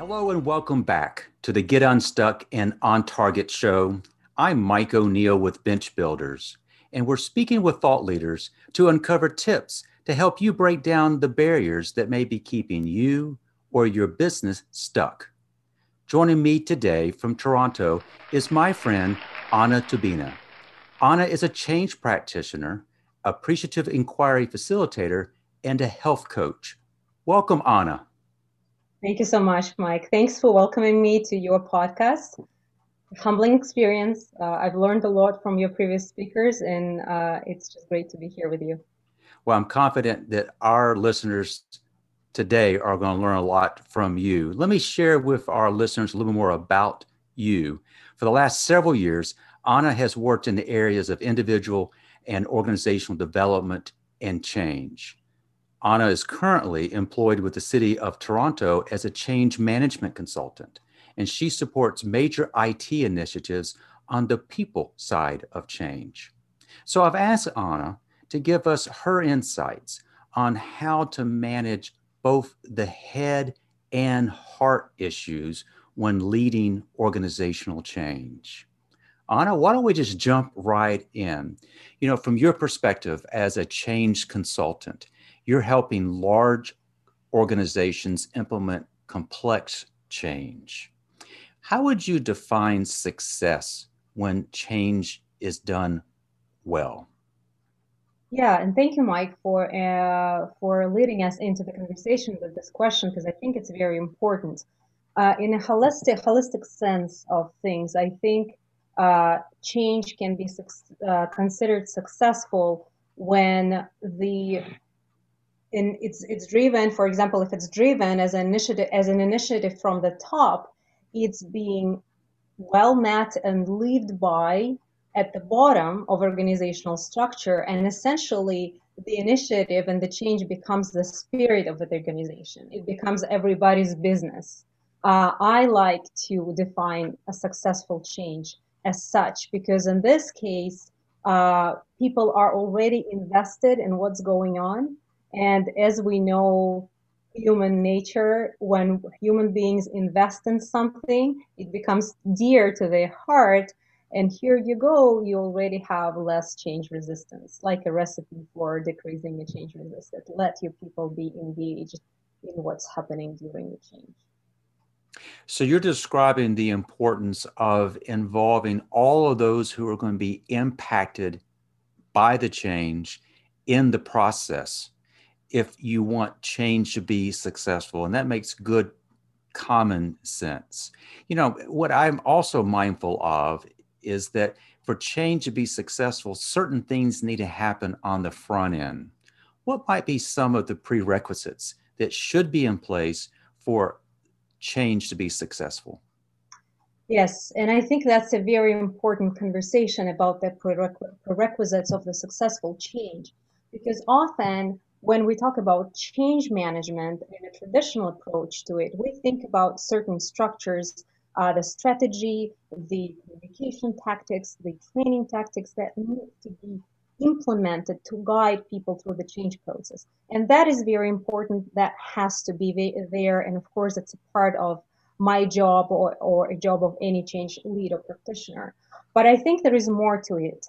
Hello and welcome back to the Get Unstuck and On Target show. I'm Mike O'Neill with Bench Builders, and we're speaking with thought leaders to uncover tips to help you break down the barriers that may be keeping you or your business stuck. Joining me today from Toronto is my friend Anna Tubina. Anna is a change practitioner, appreciative inquiry facilitator, and a health coach. Welcome, Anna. Thank you so much, Mike. Thanks for welcoming me to your podcast. Humbling experience. Uh, I've learned a lot from your previous speakers, and uh, it's just great to be here with you. Well, I'm confident that our listeners today are going to learn a lot from you. Let me share with our listeners a little more about you. For the last several years, Anna has worked in the areas of individual and organizational development and change. Anna is currently employed with the City of Toronto as a change management consultant, and she supports major IT initiatives on the people side of change. So I've asked Anna to give us her insights on how to manage both the head and heart issues when leading organizational change. Anna, why don't we just jump right in? You know, from your perspective as a change consultant, you're helping large organizations implement complex change. How would you define success when change is done well? Yeah, and thank you, Mike, for uh, for leading us into the conversation with this question because I think it's very important. Uh, in a holistic holistic sense of things, I think uh, change can be su- uh, considered successful when the in it's it's driven for example if it's driven as an initiative as an initiative from the top it's being well met and lived by at the bottom of organizational structure and essentially the initiative and the change becomes the spirit of the organization. It becomes everybody's business. Uh, i like to define a successful change as such because in this case uh, people are already invested in what's going on and as we know, human nature, when human beings invest in something, it becomes dear to their heart. And here you go, you already have less change resistance, like a recipe for decreasing the change resistance. Let your people be engaged in what's happening during the change. So you're describing the importance of involving all of those who are going to be impacted by the change in the process if you want change to be successful. And that makes good common sense. You know, what I'm also mindful of is that for change to be successful, certain things need to happen on the front end. What might be some of the prerequisites that should be in place for change to be successful? Yes, and I think that's a very important conversation about the prerequisites of the successful change because often when we talk about change management and a traditional approach to it, we think about certain structures, uh, the strategy, the communication tactics, the training tactics that need to be implemented to guide people through the change process. And that is very important. That has to be there. And of course, it's a part of my job or, or a job of any change leader practitioner. But I think there is more to it.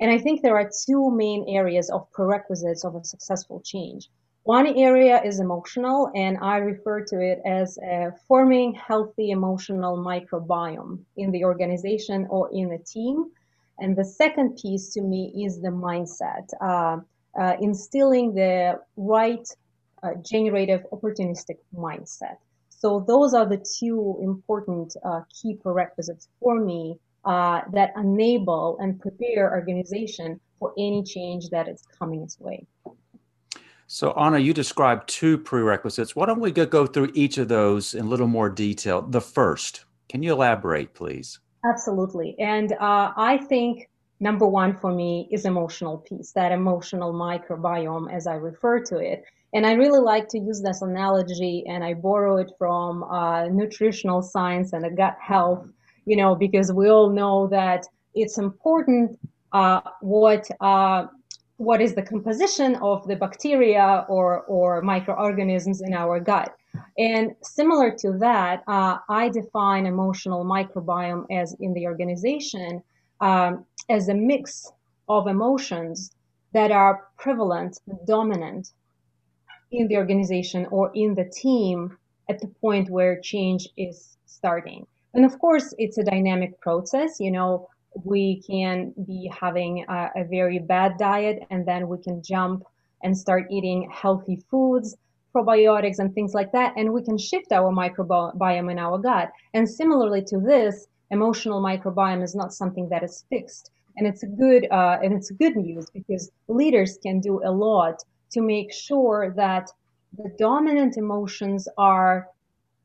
And I think there are two main areas of prerequisites of a successful change. One area is emotional, and I refer to it as uh, forming healthy emotional microbiome in the organization or in a team. And the second piece to me is the mindset, uh, uh, instilling the right uh, generative opportunistic mindset. So those are the two important uh, key prerequisites for me uh, that enable and prepare organization for any change that is coming its way. So, Anna, you described two prerequisites. Why don't we go through each of those in a little more detail? The first, can you elaborate, please? Absolutely. And uh, I think number one for me is emotional piece, that emotional microbiome, as I refer to it. And I really like to use this analogy, and I borrow it from uh, nutritional science and gut health you know, because we all know that it's important uh, what uh, what is the composition of the bacteria or or microorganisms in our gut. And similar to that, uh, I define emotional microbiome as in the organization um, as a mix of emotions that are prevalent, dominant in the organization or in the team at the point where change is starting. And of course, it's a dynamic process. You know, we can be having a, a very bad diet and then we can jump and start eating healthy foods probiotics and things like that and we can shift our microbiome in our gut and similarly to this emotional microbiome is not something that is fixed and it's good uh, and it's good news because leaders can do a lot to make sure that the dominant emotions are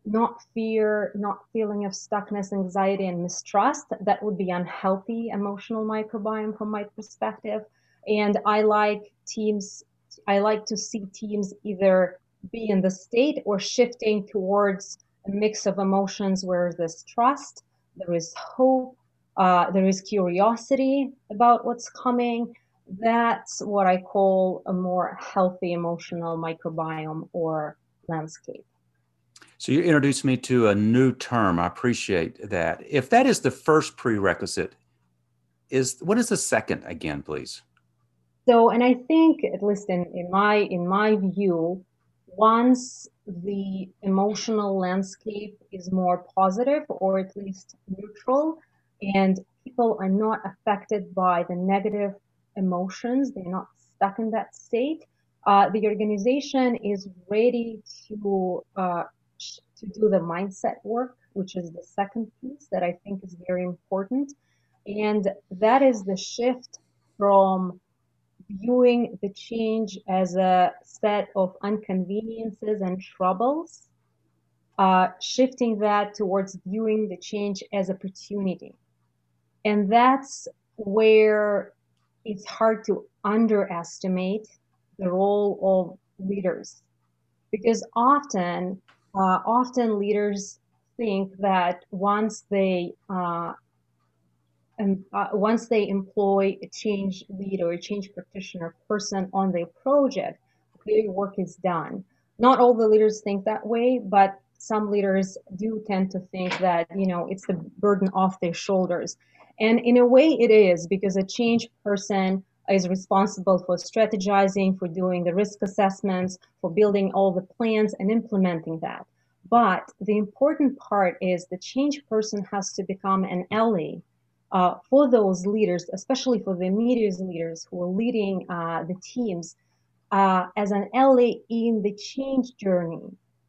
not fear, not feeling of stuckness, anxiety, and mistrust. That would be unhealthy emotional microbiome from my perspective. And I like teams, I like to see teams either be in the state or shifting towards a mix of emotions where there's trust, there is hope, uh, there is curiosity about what's coming. That's what I call a more healthy emotional microbiome or landscape. So you introduced me to a new term. I appreciate that. If that is the first prerequisite, is what is the second again, please? So, and I think at least in, in my in my view, once the emotional landscape is more positive or at least neutral, and people are not affected by the negative emotions, they're not stuck in that state, uh, the organization is ready to uh, to do the mindset work, which is the second piece that I think is very important, and that is the shift from viewing the change as a set of inconveniences and troubles, uh, shifting that towards viewing the change as opportunity. And that's where it's hard to underestimate the role of leaders because often uh, often leaders think that once they uh, and uh, once they employ a change leader a change practitioner person on their project, their work is done. Not all the leaders think that way, but some leaders do tend to think that you know it's the burden off their shoulders, and in a way it is because a change person is responsible for strategizing, for doing the risk assessments, for building all the plans and implementing that. But the important part is the change person has to become an ally uh, for those leaders, especially for the immediate leaders who are leading uh, the teams, uh, as an ally in the change journey,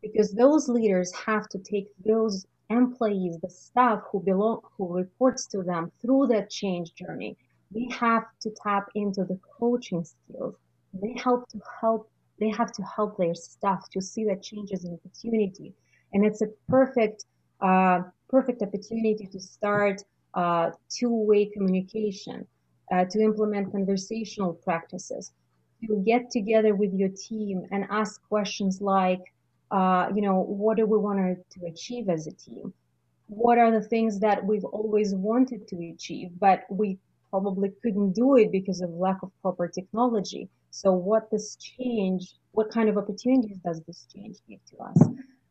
because those leaders have to take those employees, the staff who belong, who reports to them through that change journey. They have to tap into the coaching skills. They help to help. They have to help their staff to see that change as an opportunity, and it's a perfect, uh, perfect opportunity to start uh, two-way communication, uh, to implement conversational practices, to get together with your team and ask questions like, uh, you know, what do we want to achieve as a team? What are the things that we've always wanted to achieve, but we probably couldn't do it because of lack of proper technology? So what this change, what kind of opportunities does this change give to us?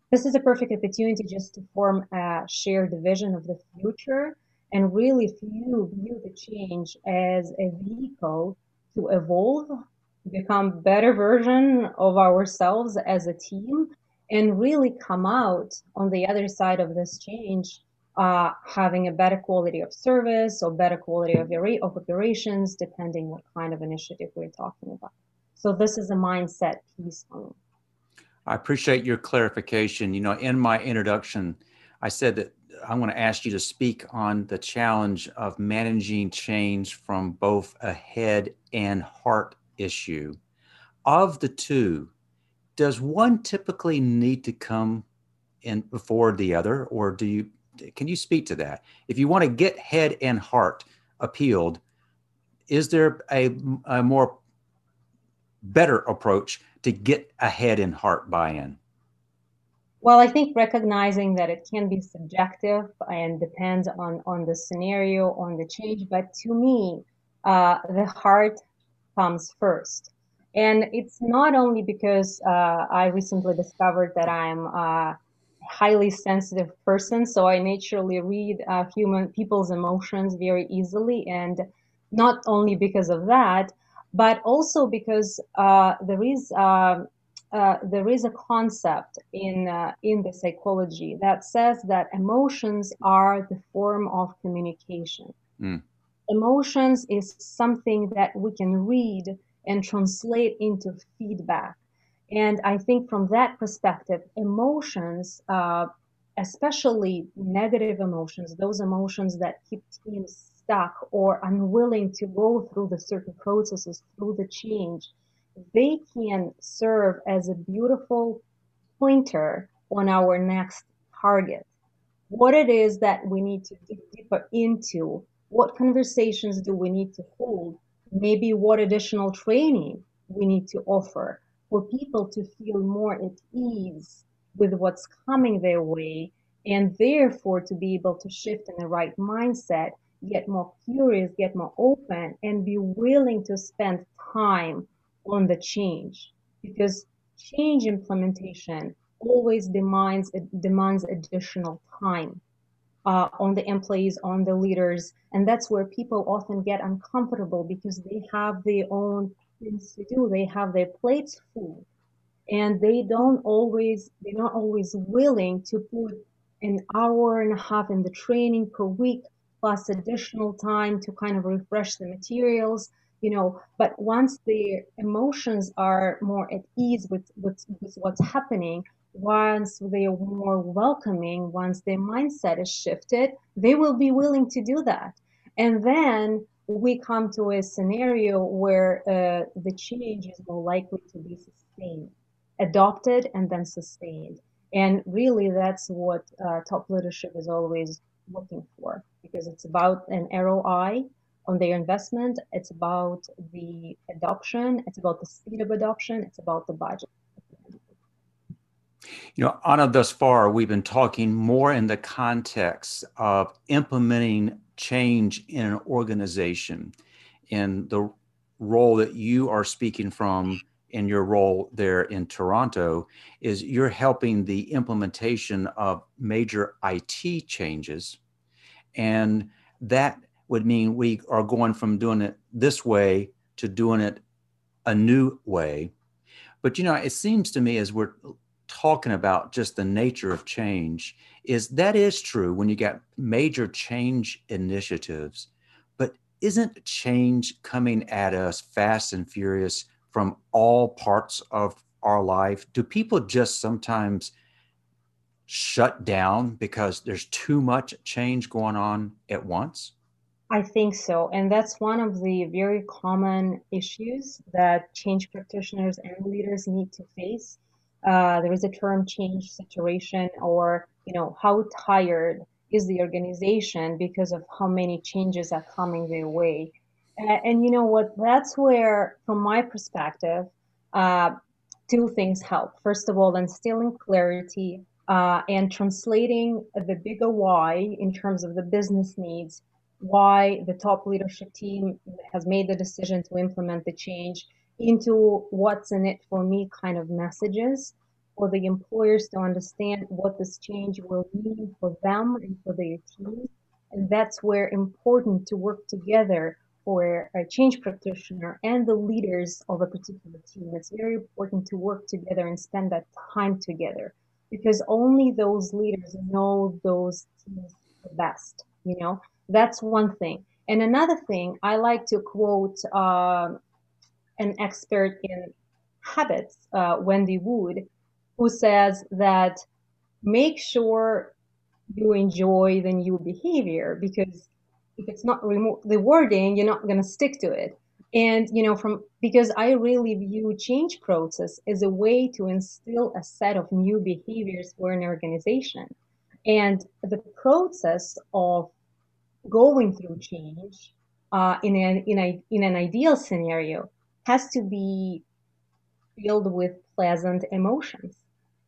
This is a perfect opportunity just to form a shared vision of the future and really view, view the change as a vehicle to evolve, become better version of ourselves as a team, and really come out on the other side of this change uh, having a better quality of service or better quality of, of operations, depending what kind of initiative we're talking about. So this is a mindset piece. I appreciate your clarification. You know, in my introduction, I said that I want to ask you to speak on the challenge of managing change from both a head and heart issue. Of the two, does one typically need to come in before the other, or do you? Can you speak to that? If you want to get head and heart appealed, is there a, a more better approach to get a head and heart buy-in? Well, I think recognizing that it can be subjective and depends on, on the scenario, on the change. But to me, uh, the heart comes first. And it's not only because uh, I recently discovered that I'm a highly sensitive person, so I naturally read uh, human people's emotions very easily, and not only because of that, but also because uh, there is uh, uh, there is a concept in uh, in the psychology that says that emotions are the form of communication. Mm. Emotions is something that we can read and translate into feedback. And I think from that perspective, emotions, uh, especially negative emotions, those emotions that keep teams stuck or unwilling to go through the certain processes, through the change, they can serve as a beautiful pointer on our next target. What it is that we need to dig deeper into, what conversations do we need to hold maybe what additional training we need to offer for people to feel more at ease with what's coming their way and therefore to be able to shift in the right mindset get more curious get more open and be willing to spend time on the change because change implementation always demands demands additional time uh, on the employees, on the leaders. And that's where people often get uncomfortable because they have their own things to do. They have their plates full and they don't always, they're not always willing to put an hour and a half in the training per week plus additional time to kind of refresh the materials you know but once their emotions are more at ease with, with, with what's happening once they are more welcoming, once their mindset is shifted, they will be willing to do that. And then we come to a scenario where uh, the change is more likely to be sustained, adopted, and then sustained. And really, that's what uh, top leadership is always looking for because it's about an ROI on their investment, it's about the adoption, it's about the speed of adoption, it's about the budget. You know, Anna, thus far, we've been talking more in the context of implementing change in an organization and the role that you are speaking from in your role there in Toronto is you're helping the implementation of major IT changes. And that would mean we are going from doing it this way to doing it a new way. But you know, it seems to me as we're talking about just the nature of change is that is true when you get major change initiatives but isn't change coming at us fast and furious from all parts of our life do people just sometimes shut down because there's too much change going on at once I think so. And that's one of the very common issues that change practitioners and leaders need to face uh, there is a term change saturation or you know how tired is the organization because of how many changes are coming their way. And, and you know what? That's where from my perspective uh, two things help. First of all instilling clarity uh, and translating the bigger why in terms of the business needs why the top leadership team has made the decision to implement the change into what's in it for me kind of messages for the employers to understand what this change will mean for them and for their teams. And that's where important to work together for a change practitioner and the leaders of a particular team. It's very important to work together and spend that time together because only those leaders know those teams the best. You know, that's one thing. And another thing, I like to quote uh, an expert in habits, uh, Wendy Wood, who says that make sure you enjoy the new behavior because if it's not remo- rewarding, you're not going to stick to it. And, you know, from because I really view change process as a way to instill a set of new behaviors for an organization. And the process of going through change uh, in, an, in, a, in an ideal scenario has to be filled with pleasant emotions.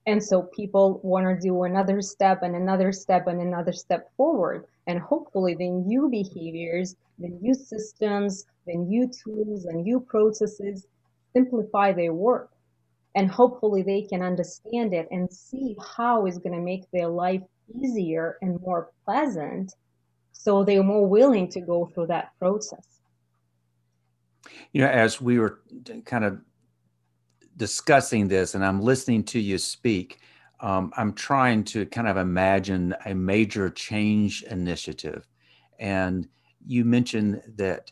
And so people want to do another step and another step and another step forward. And hopefully the new behaviors, the new systems, the new tools, and new processes simplify their work and hopefully they can understand it and see how it's going to make their life easier and more pleasant so they're more willing to go through that process you know as we were kind of discussing this and i'm listening to you speak um, i'm trying to kind of imagine a major change initiative. And you mentioned that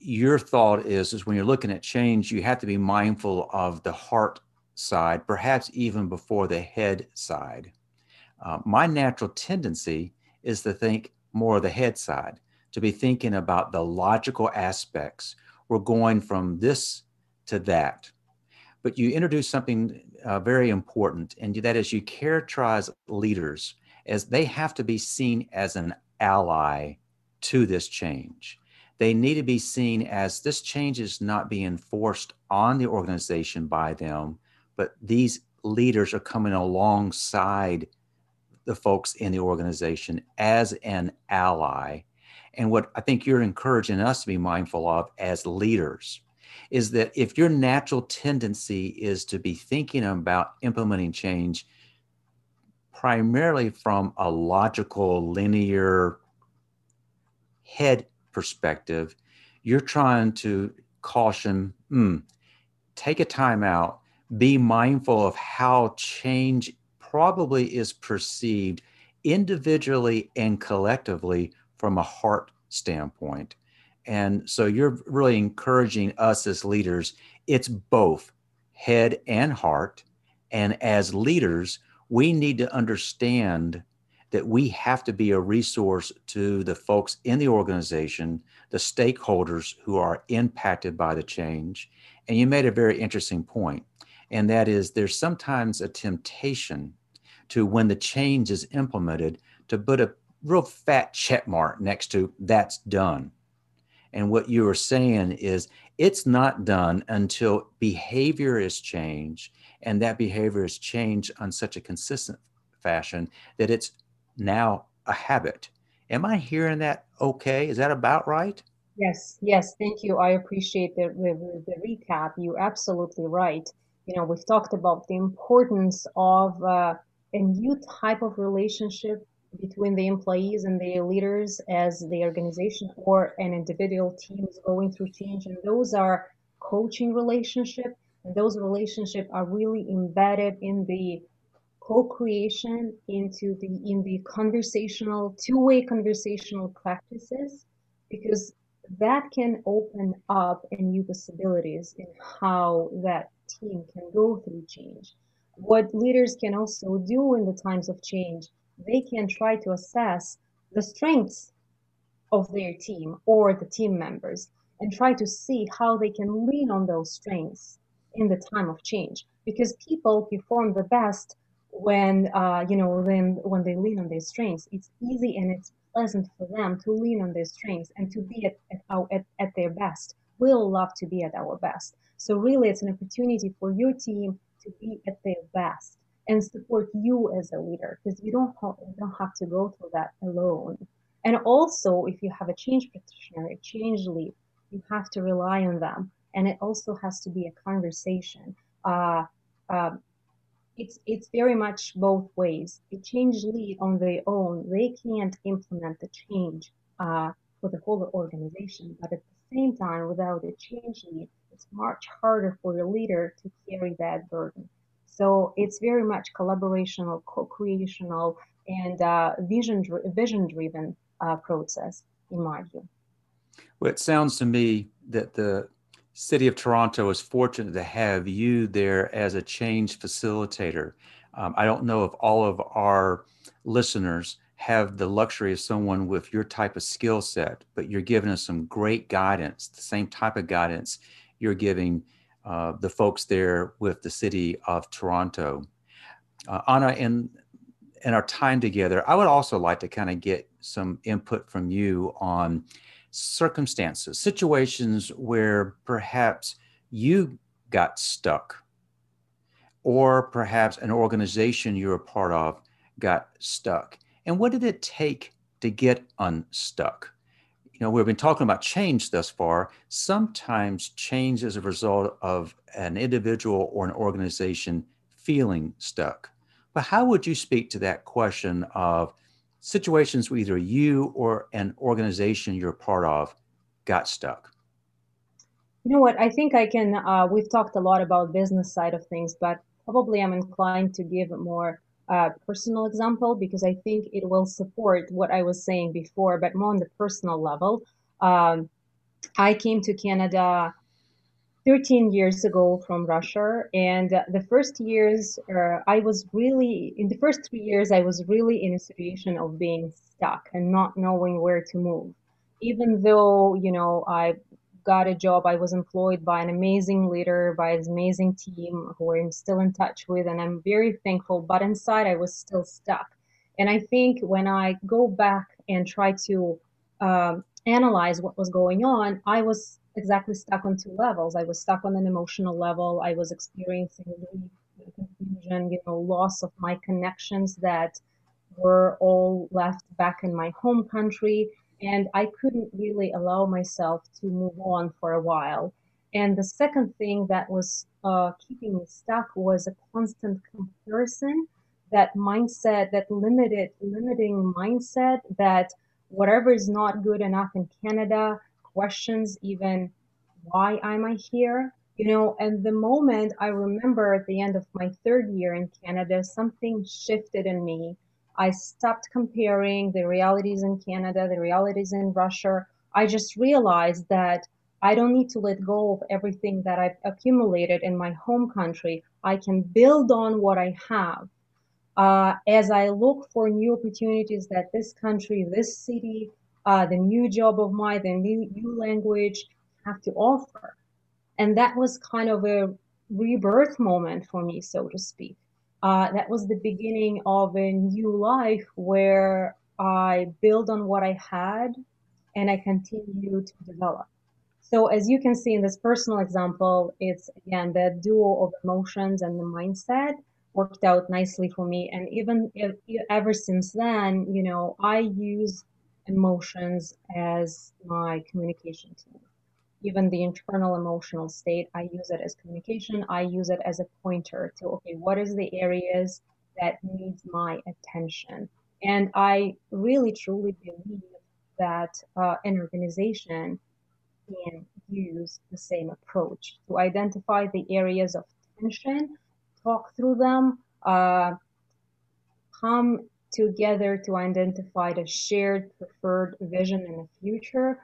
your thought is is when you're looking at change you have to be mindful of the heart side perhaps even before the head side. Uh, my natural tendency is to think more of the head side to be thinking about the logical aspects we're going from this to that but you introduce something uh, very important and that is you characterize leaders as they have to be seen as an ally to this change they need to be seen as this change is not being forced on the organization by them, but these leaders are coming alongside the folks in the organization as an ally. And what I think you're encouraging us to be mindful of as leaders is that if your natural tendency is to be thinking about implementing change primarily from a logical, linear, head perspective, you're trying to caution, mm, take a time out, be mindful of how change probably is perceived individually and collectively from a heart standpoint. And so you're really encouraging us as leaders, it's both head and heart. And as leaders, we need to understand that we have to be a resource to the folks in the organization, the stakeholders who are impacted by the change. And you made a very interesting point, and that is there's sometimes a temptation to, when the change is implemented, to put a real fat check mark next to that's done. And what you are saying is it's not done until behavior is changed, and that behavior is changed on such a consistent fashion that it's now a habit. Am I hearing that okay? Is that about right? Yes, yes, thank you. I appreciate the, the, the recap. You're absolutely right. You know, we've talked about the importance of uh, a new type of relationship between the employees and the leaders as the organization or an individual team is going through change. And those are coaching relationship. And those relationships are really embedded in the co-creation into the in the conversational two-way conversational practices because that can open up new possibilities in how that team can go through change what leaders can also do in the times of change they can try to assess the strengths of their team or the team members and try to see how they can lean on those strengths in the time of change. Because people perform the best when uh, you know when when they lean on their strengths. It's easy and it's pleasant for them to lean on their strengths and to be at, at, at, their best. We'll love to be at our best. So really it's an opportunity for your team to be at their best and support you as a leader because you don't have, you don't have to go through that alone and also if you have a change practitioner a change lead you have to rely on them and it also has to be a conversation uh, uh, it's it's very much both ways. A change lead on their own, they can't implement the change uh, for the whole organization. But at the same time, without a change lead, it's much harder for the leader to carry that burden. So it's very much collaborational, co-creational, and uh, vision vision driven uh, process, in my view. Well, it sounds to me that the City of Toronto is fortunate to have you there as a change facilitator. Um, I don't know if all of our listeners have the luxury of someone with your type of skill set, but you're giving us some great guidance, the same type of guidance you're giving uh, the folks there with the City of Toronto. Uh, Anna, in in our time together, I would also like to kind of get some input from you on circumstances, situations where perhaps you got stuck, or perhaps an organization you're a part of got stuck. And what did it take to get unstuck? You know, we've been talking about change thus far. Sometimes change is a result of an individual or an organization feeling stuck. But how would you speak to that question of situations where either you or an organization you're part of got stuck? You know what? I think I can. Uh, we've talked a lot about business side of things, but probably I'm inclined to give more uh, personal example because I think it will support what I was saying before, but more on the personal level. Um, I came to Canada 13 years ago from Russia, and the first years uh, I was really in the first three years I was really in a situation of being stuck and not knowing where to move. Even though you know I got a job. I was employed by an amazing leader, by an amazing team who I'm still in touch with, and I'm very thankful. But inside, I was still stuck. And I think when I go back and try to um, analyze what was going on, I was exactly stuck on two levels. I was stuck on an emotional level. I was experiencing confusion, you know, loss of my connections that were all left back in my home country and I couldn't really allow myself to move on for a while. And the second thing that was uh, keeping me stuck was a constant comparison, that mindset, that limited, limiting mindset that whatever is not good enough in Canada questions even why am I here? You know, and the moment I remember at the end of my third year in Canada, something shifted in me I stopped comparing the realities in Canada, the realities in Russia. I just realized that I don't need to let go of everything that I've accumulated in my home country. I can build on what I have. Uh, as I look for new opportunities that this country, this city, uh, the new job of mine, the new, new language have to offer. And that was kind of a rebirth moment for me, so to speak uh, that was the beginning of a new life where I build on what I had and I continue to develop. So as you can see in this personal example, it's again the duo of emotions and the mindset worked out nicely for me. And even if, ever since then, you know, I use emotions as my communication tool even the internal emotional state i use it as communication. I use it as a pointer to okay what is the areas that needs my attention? And i really truly believe that uh, an organization can use the same approach to identify the areas of tension talk through them uh, come together to identify the shared preferred vision in the future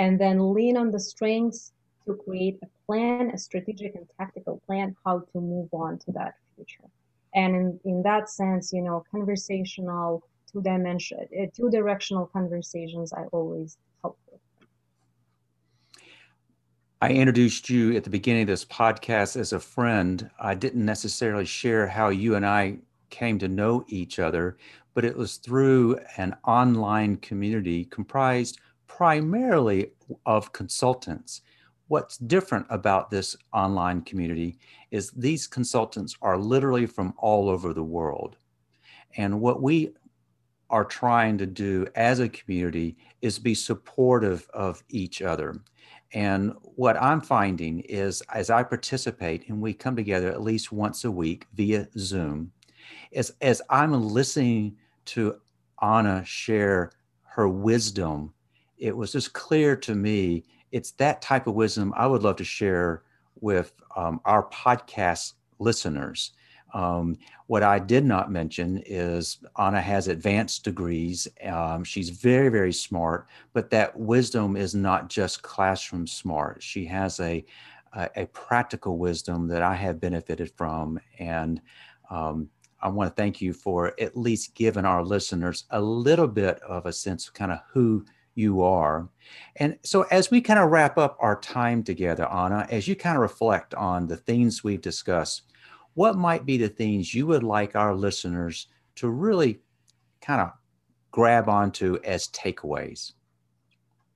and then lean on the strengths to create a plan, a strategic and tactical plan, how to move on to that future. And in, in that sense, you know, conversational, two dimension, uh, two directional conversations, I always help with. I introduced you at the beginning of this podcast as a friend. I didn't necessarily share how you and I came to know each other, but it was through an online community comprised primarily of consultants. What's different about this online community is these consultants are literally from all over the world. And what we are trying to do as a community is be supportive of each other. And what I'm finding is as I participate and we come together at least once a week via Zoom, is as I'm listening to Anna share her wisdom it was just clear to me it's that type of wisdom I would love to share with um, our podcast listeners. Um, what I did not mention is Anna has advanced degrees. Um, she's very, very smart, but that wisdom is not just classroom smart. She has a, a, a practical wisdom that I have benefited from. And um, I want to thank you for at least giving our listeners a little bit of a sense of kind of who you are. And so, as we kind of wrap up our time together, Anna, as you kind of reflect on the things we've discussed, what might be the things you would like our listeners to really kind of grab onto as takeaways?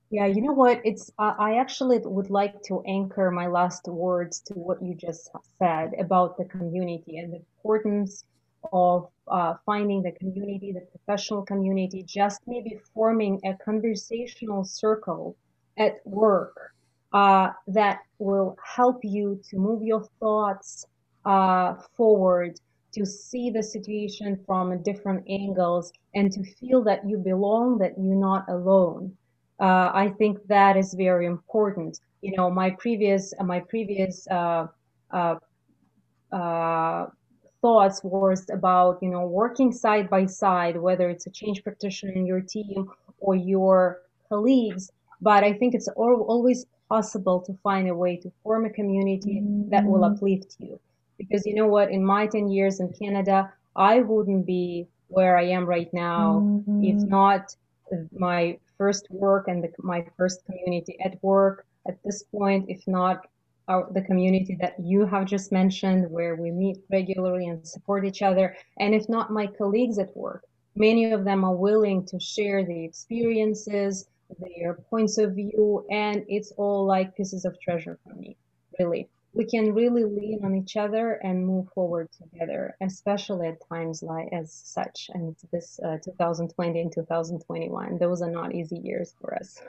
Yeah, you know what? It's uh, I actually would like to anchor my last words to what you just said about the community and the importance of uh, finding the community, the professional community, just maybe forming a conversational circle at work uh, that will help you to move your thoughts uh, forward, to see the situation from different angles, and to feel that you belong, that you're not alone. Uh, I think that is very important. You know, my previous my previous uh, uh, uh, thoughts was about you know working side by side, whether it's a change practitioner in your team or your colleagues. But I think it's always possible to find a way to form a community mm-hmm. that will mm-hmm. uplift you. Because you know what, in my 10 years in Canada, I wouldn't be where I am right now mm-hmm. if not my first work and the, my first community at work at this point, if not our, the community that you have just mentioned, where we meet regularly and support each other, and if not my colleagues at work. Many of them are willing to share the experiences, their points of view, and it's all like pieces of treasure for me, really. We can really lean on each other and move forward together, especially at times like as such, and this uh, 2020 and 2021. Those are not easy years for us.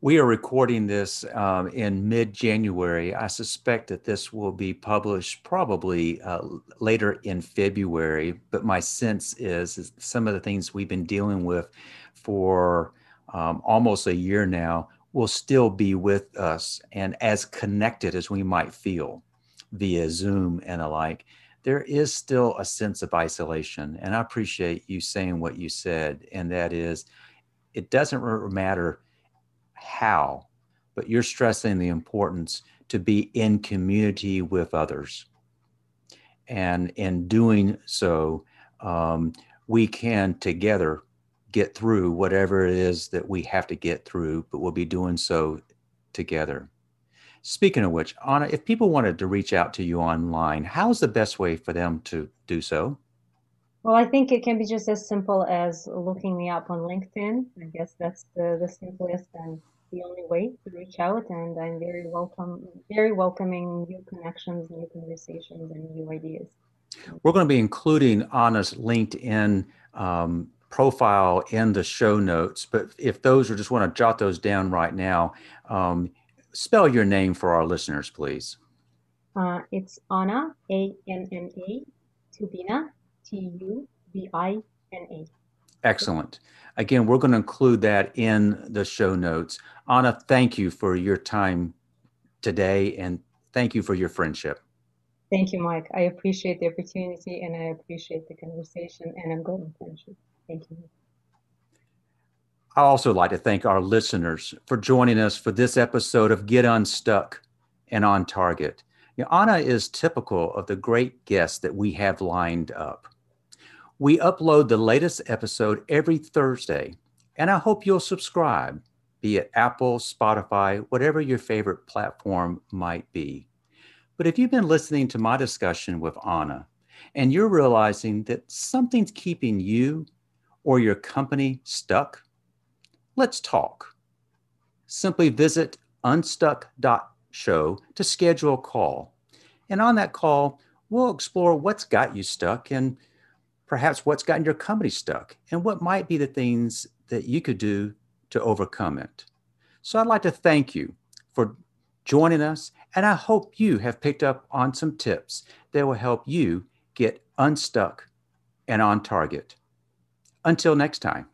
We are recording this um, in mid January. I suspect that this will be published probably uh, later in February, but my sense is, is some of the things we've been dealing with for um, almost a year now will still be with us and as connected as we might feel via Zoom and alike. There is still a sense of isolation. And I appreciate you saying what you said, and that is it doesn't matter how, but you're stressing the importance to be in community with others. And in doing so, um, we can together get through whatever it is that we have to get through, but we'll be doing so together. Speaking of which, Anna, if people wanted to reach out to you online, how's the best way for them to do so? Well, I think it can be just as simple as looking me up on LinkedIn. I guess that's the, the simplest and the only way to reach out and I'm very welcome very welcoming new connections, new conversations and new ideas. We're going to be including Anna's LinkedIn um, profile in the show notes, but if those are just want to jot those down right now, um, spell your name for our listeners, please. Uh, it's Anna, A-N-N-A, Tubina, T-U-B-I-N-A. Excellent. Again, we're going to include that in the show notes. Anna, thank you for your time today and thank you for your friendship. Thank you, Mike. I appreciate the opportunity and I appreciate the conversation and i'm going friendship. Thank you. I also like to thank our listeners for joining us for this episode of Get Unstuck and On Target. You know, Anna is typical of the great guests that we have lined up. We upload the latest episode every Thursday, and I hope you'll subscribe, be it Apple, Spotify, whatever your favorite platform might be. But if you've been listening to my discussion with Anna and you're realizing that something's keeping you or your company stuck, let's talk. Simply visit unstuck.show to schedule a call. And on that call, we'll explore what's got you stuck and perhaps what's gotten your company stuck and what might be the things that you could do to overcome it. So I'd like to thank you for joining us, and I hope you have picked up on some tips that will help you get unstuck and on target. Until next time.